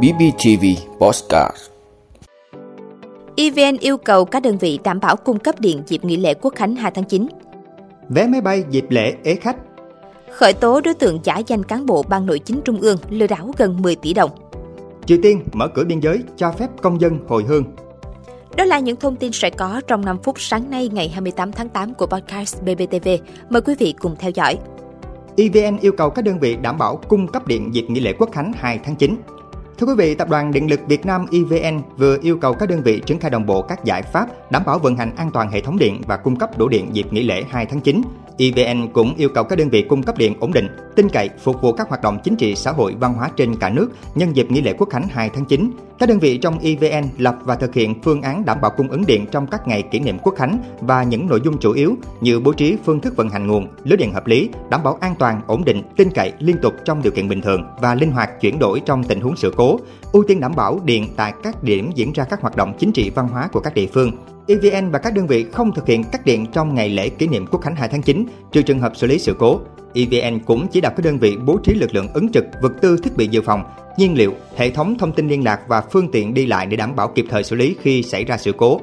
BBTV Postcard EVN yêu cầu các đơn vị đảm bảo cung cấp điện dịp nghỉ lễ Quốc khánh 2 tháng 9. Vé máy bay dịp lễ ế khách. Khởi tố đối tượng giả danh cán bộ ban nội chính trung ương lừa đảo gần 10 tỷ đồng. Triều Tiên mở cửa biên giới cho phép công dân hồi hương. Đó là những thông tin sẽ có trong 5 phút sáng nay ngày 28 tháng 8 của podcast BBTV. Mời quý vị cùng theo dõi. EVN yêu cầu các đơn vị đảm bảo cung cấp điện dịp nghỉ lễ Quốc khánh 2 tháng 9. Thưa quý vị, Tập đoàn Điện lực Việt Nam EVN vừa yêu cầu các đơn vị triển khai đồng bộ các giải pháp đảm bảo vận hành an toàn hệ thống điện và cung cấp đủ điện dịp nghỉ lễ 2 tháng 9. EVN cũng yêu cầu các đơn vị cung cấp điện ổn định, tin cậy, phục vụ các hoạt động chính trị xã hội văn hóa trên cả nước nhân dịp nghỉ lễ Quốc khánh 2 tháng 9. Các đơn vị trong EVN lập và thực hiện phương án đảm bảo cung ứng điện trong các ngày kỷ niệm Quốc khánh và những nội dung chủ yếu như bố trí phương thức vận hành nguồn, lưới điện hợp lý, đảm bảo an toàn, ổn định, tin cậy, liên tục trong điều kiện bình thường và linh hoạt chuyển đổi trong tình huống sự cố, ưu tiên đảm bảo điện tại các điểm diễn ra các hoạt động chính trị văn hóa của các địa phương. EVN và các đơn vị không thực hiện cắt điện trong ngày lễ kỷ niệm Quốc khánh 2 tháng 9, trừ trường hợp xử lý sự cố. EVN cũng chỉ đạo các đơn vị bố trí lực lượng ứng trực, vật tư thiết bị dự phòng, nhiên liệu, hệ thống thông tin liên lạc và phương tiện đi lại để đảm bảo kịp thời xử lý khi xảy ra sự cố.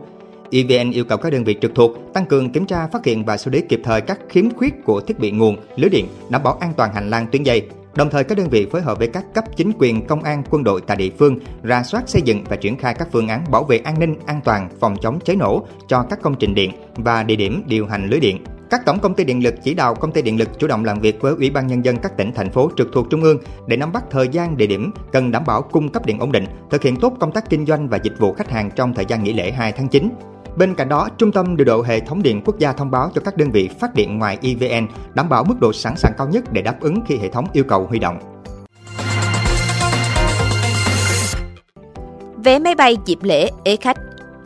EVN yêu cầu các đơn vị trực thuộc tăng cường kiểm tra, phát hiện và xử lý kịp thời các khiếm khuyết của thiết bị nguồn, lưới điện, đảm bảo an toàn hành lang tuyến dây. Đồng thời các đơn vị phối hợp với các cấp chính quyền, công an, quân đội tại địa phương ra soát xây dựng và triển khai các phương án bảo vệ an ninh, an toàn, phòng chống cháy nổ cho các công trình điện và địa điểm điều hành lưới điện. Các tổng công ty điện lực chỉ đạo công ty điện lực chủ động làm việc với Ủy ban nhân dân các tỉnh thành phố trực thuộc trung ương để nắm bắt thời gian địa điểm cần đảm bảo cung cấp điện ổn định, thực hiện tốt công tác kinh doanh và dịch vụ khách hàng trong thời gian nghỉ lễ 2 tháng 9. Bên cạnh đó, Trung tâm điều độ hệ thống điện quốc gia thông báo cho các đơn vị phát điện ngoài EVN đảm bảo mức độ sẵn sàng cao nhất để đáp ứng khi hệ thống yêu cầu huy động. Vé máy bay dịp lễ ế khách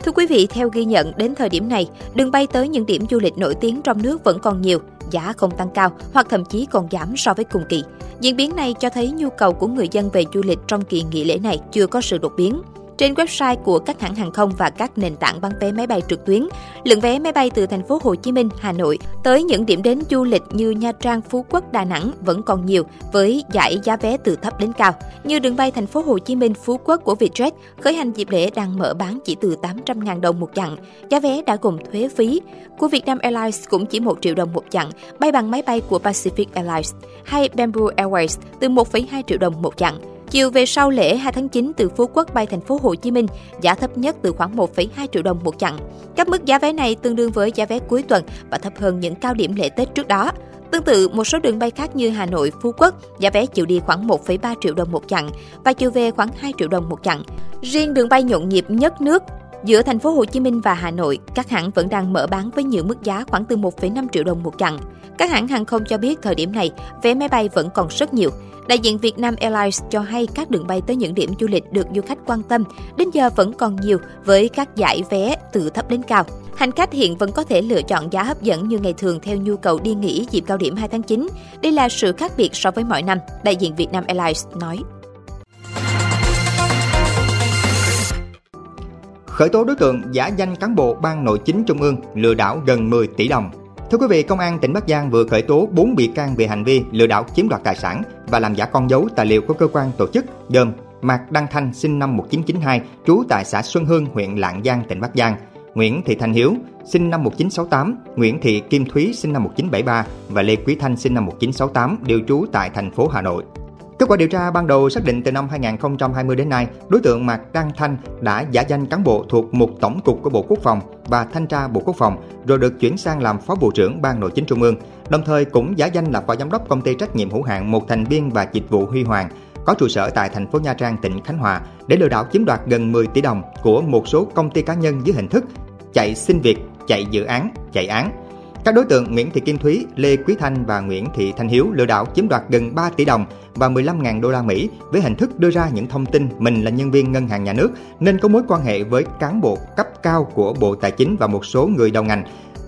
Thưa quý vị, theo ghi nhận, đến thời điểm này, đường bay tới những điểm du lịch nổi tiếng trong nước vẫn còn nhiều, giá không tăng cao hoặc thậm chí còn giảm so với cùng kỳ. Diễn biến này cho thấy nhu cầu của người dân về du lịch trong kỳ nghỉ lễ này chưa có sự đột biến. Trên website của các hãng hàng không và các nền tảng bán vé máy bay trực tuyến, lượng vé máy bay từ thành phố Hồ Chí Minh, Hà Nội tới những điểm đến du lịch như Nha Trang, Phú Quốc, Đà Nẵng vẫn còn nhiều với giải giá vé từ thấp đến cao. Như đường bay thành phố Hồ Chí Minh, Phú Quốc của Vietjet khởi hành dịp lễ đang mở bán chỉ từ 800.000 đồng một chặng. Giá vé đã gồm thuế phí. Của Vietnam Airlines cũng chỉ 1 triệu đồng một chặng, bay bằng máy bay của Pacific Airlines hay Bamboo Airways từ 1,2 triệu đồng một chặng. Chiều về sau lễ 2 tháng 9 từ Phú Quốc bay thành phố Hồ Chí Minh, giá thấp nhất từ khoảng 1,2 triệu đồng một chặng. Các mức giá vé này tương đương với giá vé cuối tuần và thấp hơn những cao điểm lễ Tết trước đó. Tương tự, một số đường bay khác như Hà Nội, Phú Quốc, giá vé chiều đi khoảng 1,3 triệu đồng một chặng và chiều về khoảng 2 triệu đồng một chặng. Riêng đường bay nhộn nhịp nhất nước Giữa thành phố Hồ Chí Minh và Hà Nội, các hãng vẫn đang mở bán với nhiều mức giá khoảng từ 1,5 triệu đồng một chặng. Các hãng hàng không cho biết thời điểm này, vé máy bay vẫn còn rất nhiều. Đại diện Vietnam Airlines cho hay các đường bay tới những điểm du lịch được du khách quan tâm đến giờ vẫn còn nhiều với các giải vé từ thấp đến cao. Hành khách hiện vẫn có thể lựa chọn giá hấp dẫn như ngày thường theo nhu cầu đi nghỉ dịp cao điểm 2 tháng 9. Đây là sự khác biệt so với mọi năm, đại diện Vietnam Airlines nói. Khởi tố đối tượng giả danh cán bộ ban nội chính trung ương lừa đảo gần 10 tỷ đồng Thưa quý vị, Công an tỉnh Bắc Giang vừa khởi tố 4 bị can về hành vi lừa đảo chiếm đoạt tài sản và làm giả con dấu tài liệu của cơ quan tổ chức gồm Mạc Đăng Thanh sinh năm 1992, trú tại xã Xuân Hương, huyện Lạng Giang, tỉnh Bắc Giang, Nguyễn Thị Thanh Hiếu sinh năm 1968, Nguyễn Thị Kim Thúy sinh năm 1973 và Lê Quý Thanh sinh năm 1968 đều trú tại thành phố Hà Nội. Kết quả điều tra ban đầu xác định từ năm 2020 đến nay, đối tượng Mạc Đăng Thanh đã giả danh cán bộ thuộc một tổng cục của Bộ Quốc phòng và thanh tra Bộ Quốc phòng rồi được chuyển sang làm phó bộ trưởng Ban Nội chính Trung ương, đồng thời cũng giả danh là phó giám đốc công ty trách nhiệm hữu hạn một thành viên và dịch vụ Huy Hoàng có trụ sở tại thành phố Nha Trang, tỉnh Khánh Hòa để lừa đảo chiếm đoạt gần 10 tỷ đồng của một số công ty cá nhân dưới hình thức chạy xin việc, chạy dự án, chạy án các đối tượng Nguyễn Thị Kim Thúy, Lê Quý Thanh và Nguyễn Thị Thanh Hiếu lừa đảo chiếm đoạt gần 3 tỷ đồng và 15.000 đô la Mỹ với hình thức đưa ra những thông tin mình là nhân viên ngân hàng nhà nước nên có mối quan hệ với cán bộ cấp cao của Bộ Tài chính và một số người đầu ngành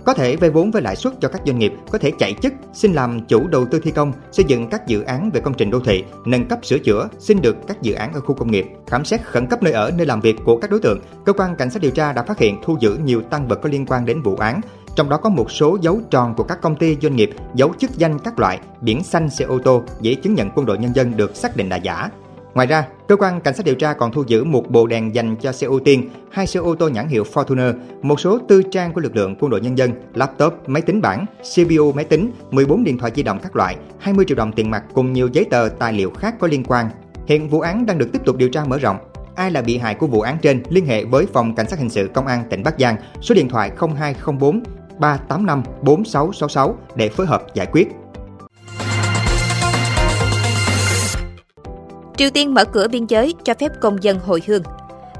có thể vay vốn với lãi suất cho các doanh nghiệp, có thể chạy chức, xin làm chủ đầu tư thi công, xây dựng các dự án về công trình đô thị, nâng cấp sửa chữa, xin được các dự án ở khu công nghiệp. Khám xét khẩn cấp nơi ở, nơi làm việc của các đối tượng, cơ quan cảnh sát điều tra đã phát hiện thu giữ nhiều tăng vật có liên quan đến vụ án, trong đó có một số dấu tròn của các công ty doanh nghiệp, dấu chức danh các loại, biển xanh xe ô tô, giấy chứng nhận quân đội nhân dân được xác định là giả. Ngoài ra, cơ quan cảnh sát điều tra còn thu giữ một bộ đèn dành cho xe ưu tiên, hai xe ô tô nhãn hiệu Fortuner, một số tư trang của lực lượng quân đội nhân dân, laptop, máy tính bảng, CPU máy tính, 14 điện thoại di động các loại, 20 triệu đồng tiền mặt cùng nhiều giấy tờ tài liệu khác có liên quan. Hiện vụ án đang được tiếp tục điều tra mở rộng. Ai là bị hại của vụ án trên liên hệ với phòng cảnh sát hình sự công an tỉnh Bắc Giang, số điện thoại 0204 385 4666 để phối hợp giải quyết. Triều Tiên mở cửa biên giới cho phép công dân hồi hương.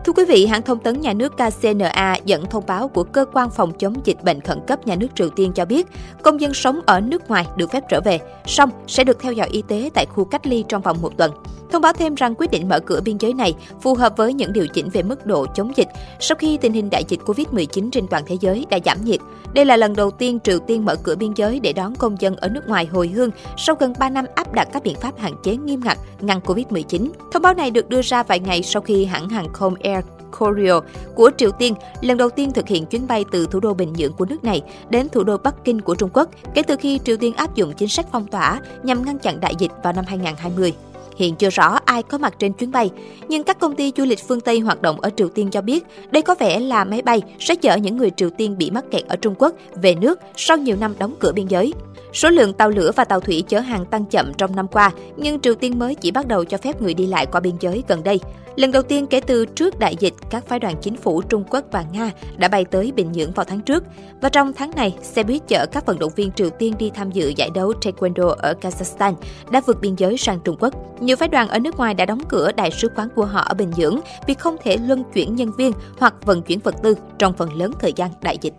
Thưa quý vị, hãng thông tấn nhà nước KCNA dẫn thông báo của Cơ quan phòng chống dịch bệnh khẩn cấp nhà nước Triều Tiên cho biết, công dân sống ở nước ngoài được phép trở về, song sẽ được theo dõi y tế tại khu cách ly trong vòng một tuần. Thông báo thêm rằng quyết định mở cửa biên giới này phù hợp với những điều chỉnh về mức độ chống dịch sau khi tình hình đại dịch COVID-19 trên toàn thế giới đã giảm nhiệt. Đây là lần đầu tiên Triều Tiên mở cửa biên giới để đón công dân ở nước ngoài hồi hương sau gần 3 năm áp đặt các biện pháp hạn chế nghiêm ngặt ngăn COVID-19. Thông báo này được đưa ra vài ngày sau khi hãng hàng không Air Koryo của Triều Tiên lần đầu tiên thực hiện chuyến bay từ thủ đô Bình Nhưỡng của nước này đến thủ đô Bắc Kinh của Trung Quốc kể từ khi Triều Tiên áp dụng chính sách phong tỏa nhằm ngăn chặn đại dịch vào năm 2020. Hiện chưa rõ ai có mặt trên chuyến bay, nhưng các công ty du lịch phương Tây hoạt động ở Triều Tiên cho biết đây có vẻ là máy bay sẽ chở những người Triều Tiên bị mắc kẹt ở Trung Quốc về nước sau nhiều năm đóng cửa biên giới. Số lượng tàu lửa và tàu thủy chở hàng tăng chậm trong năm qua, nhưng Triều Tiên mới chỉ bắt đầu cho phép người đi lại qua biên giới gần đây. Lần đầu tiên kể từ trước đại dịch, các phái đoàn chính phủ Trung Quốc và Nga đã bay tới Bình Nhưỡng vào tháng trước. Và trong tháng này, xe buýt chở các vận động viên Triều Tiên đi tham dự giải đấu Taekwondo ở Kazakhstan đã vượt biên giới sang Trung Quốc. Nhiều phái đoàn ở nước ngoài đã đóng cửa đại sứ quán của họ ở Bình Nhưỡng vì không thể luân chuyển nhân viên hoặc vận chuyển vật tư trong phần lớn thời gian đại dịch.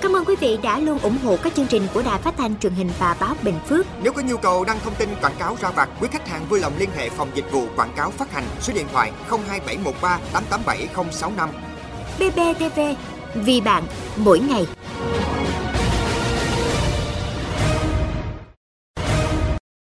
Cảm ơn quý vị đã luôn ủng hộ các chương trình của Đài Phát thanh truyền hình và báo Bình Phước. Nếu có nhu cầu đăng thông tin quảng cáo ra vặt, quý khách hàng vui lòng liên hệ phòng dịch vụ quảng cáo phát hành số điện thoại 02713 887065. BBTV, vì bạn, mỗi ngày.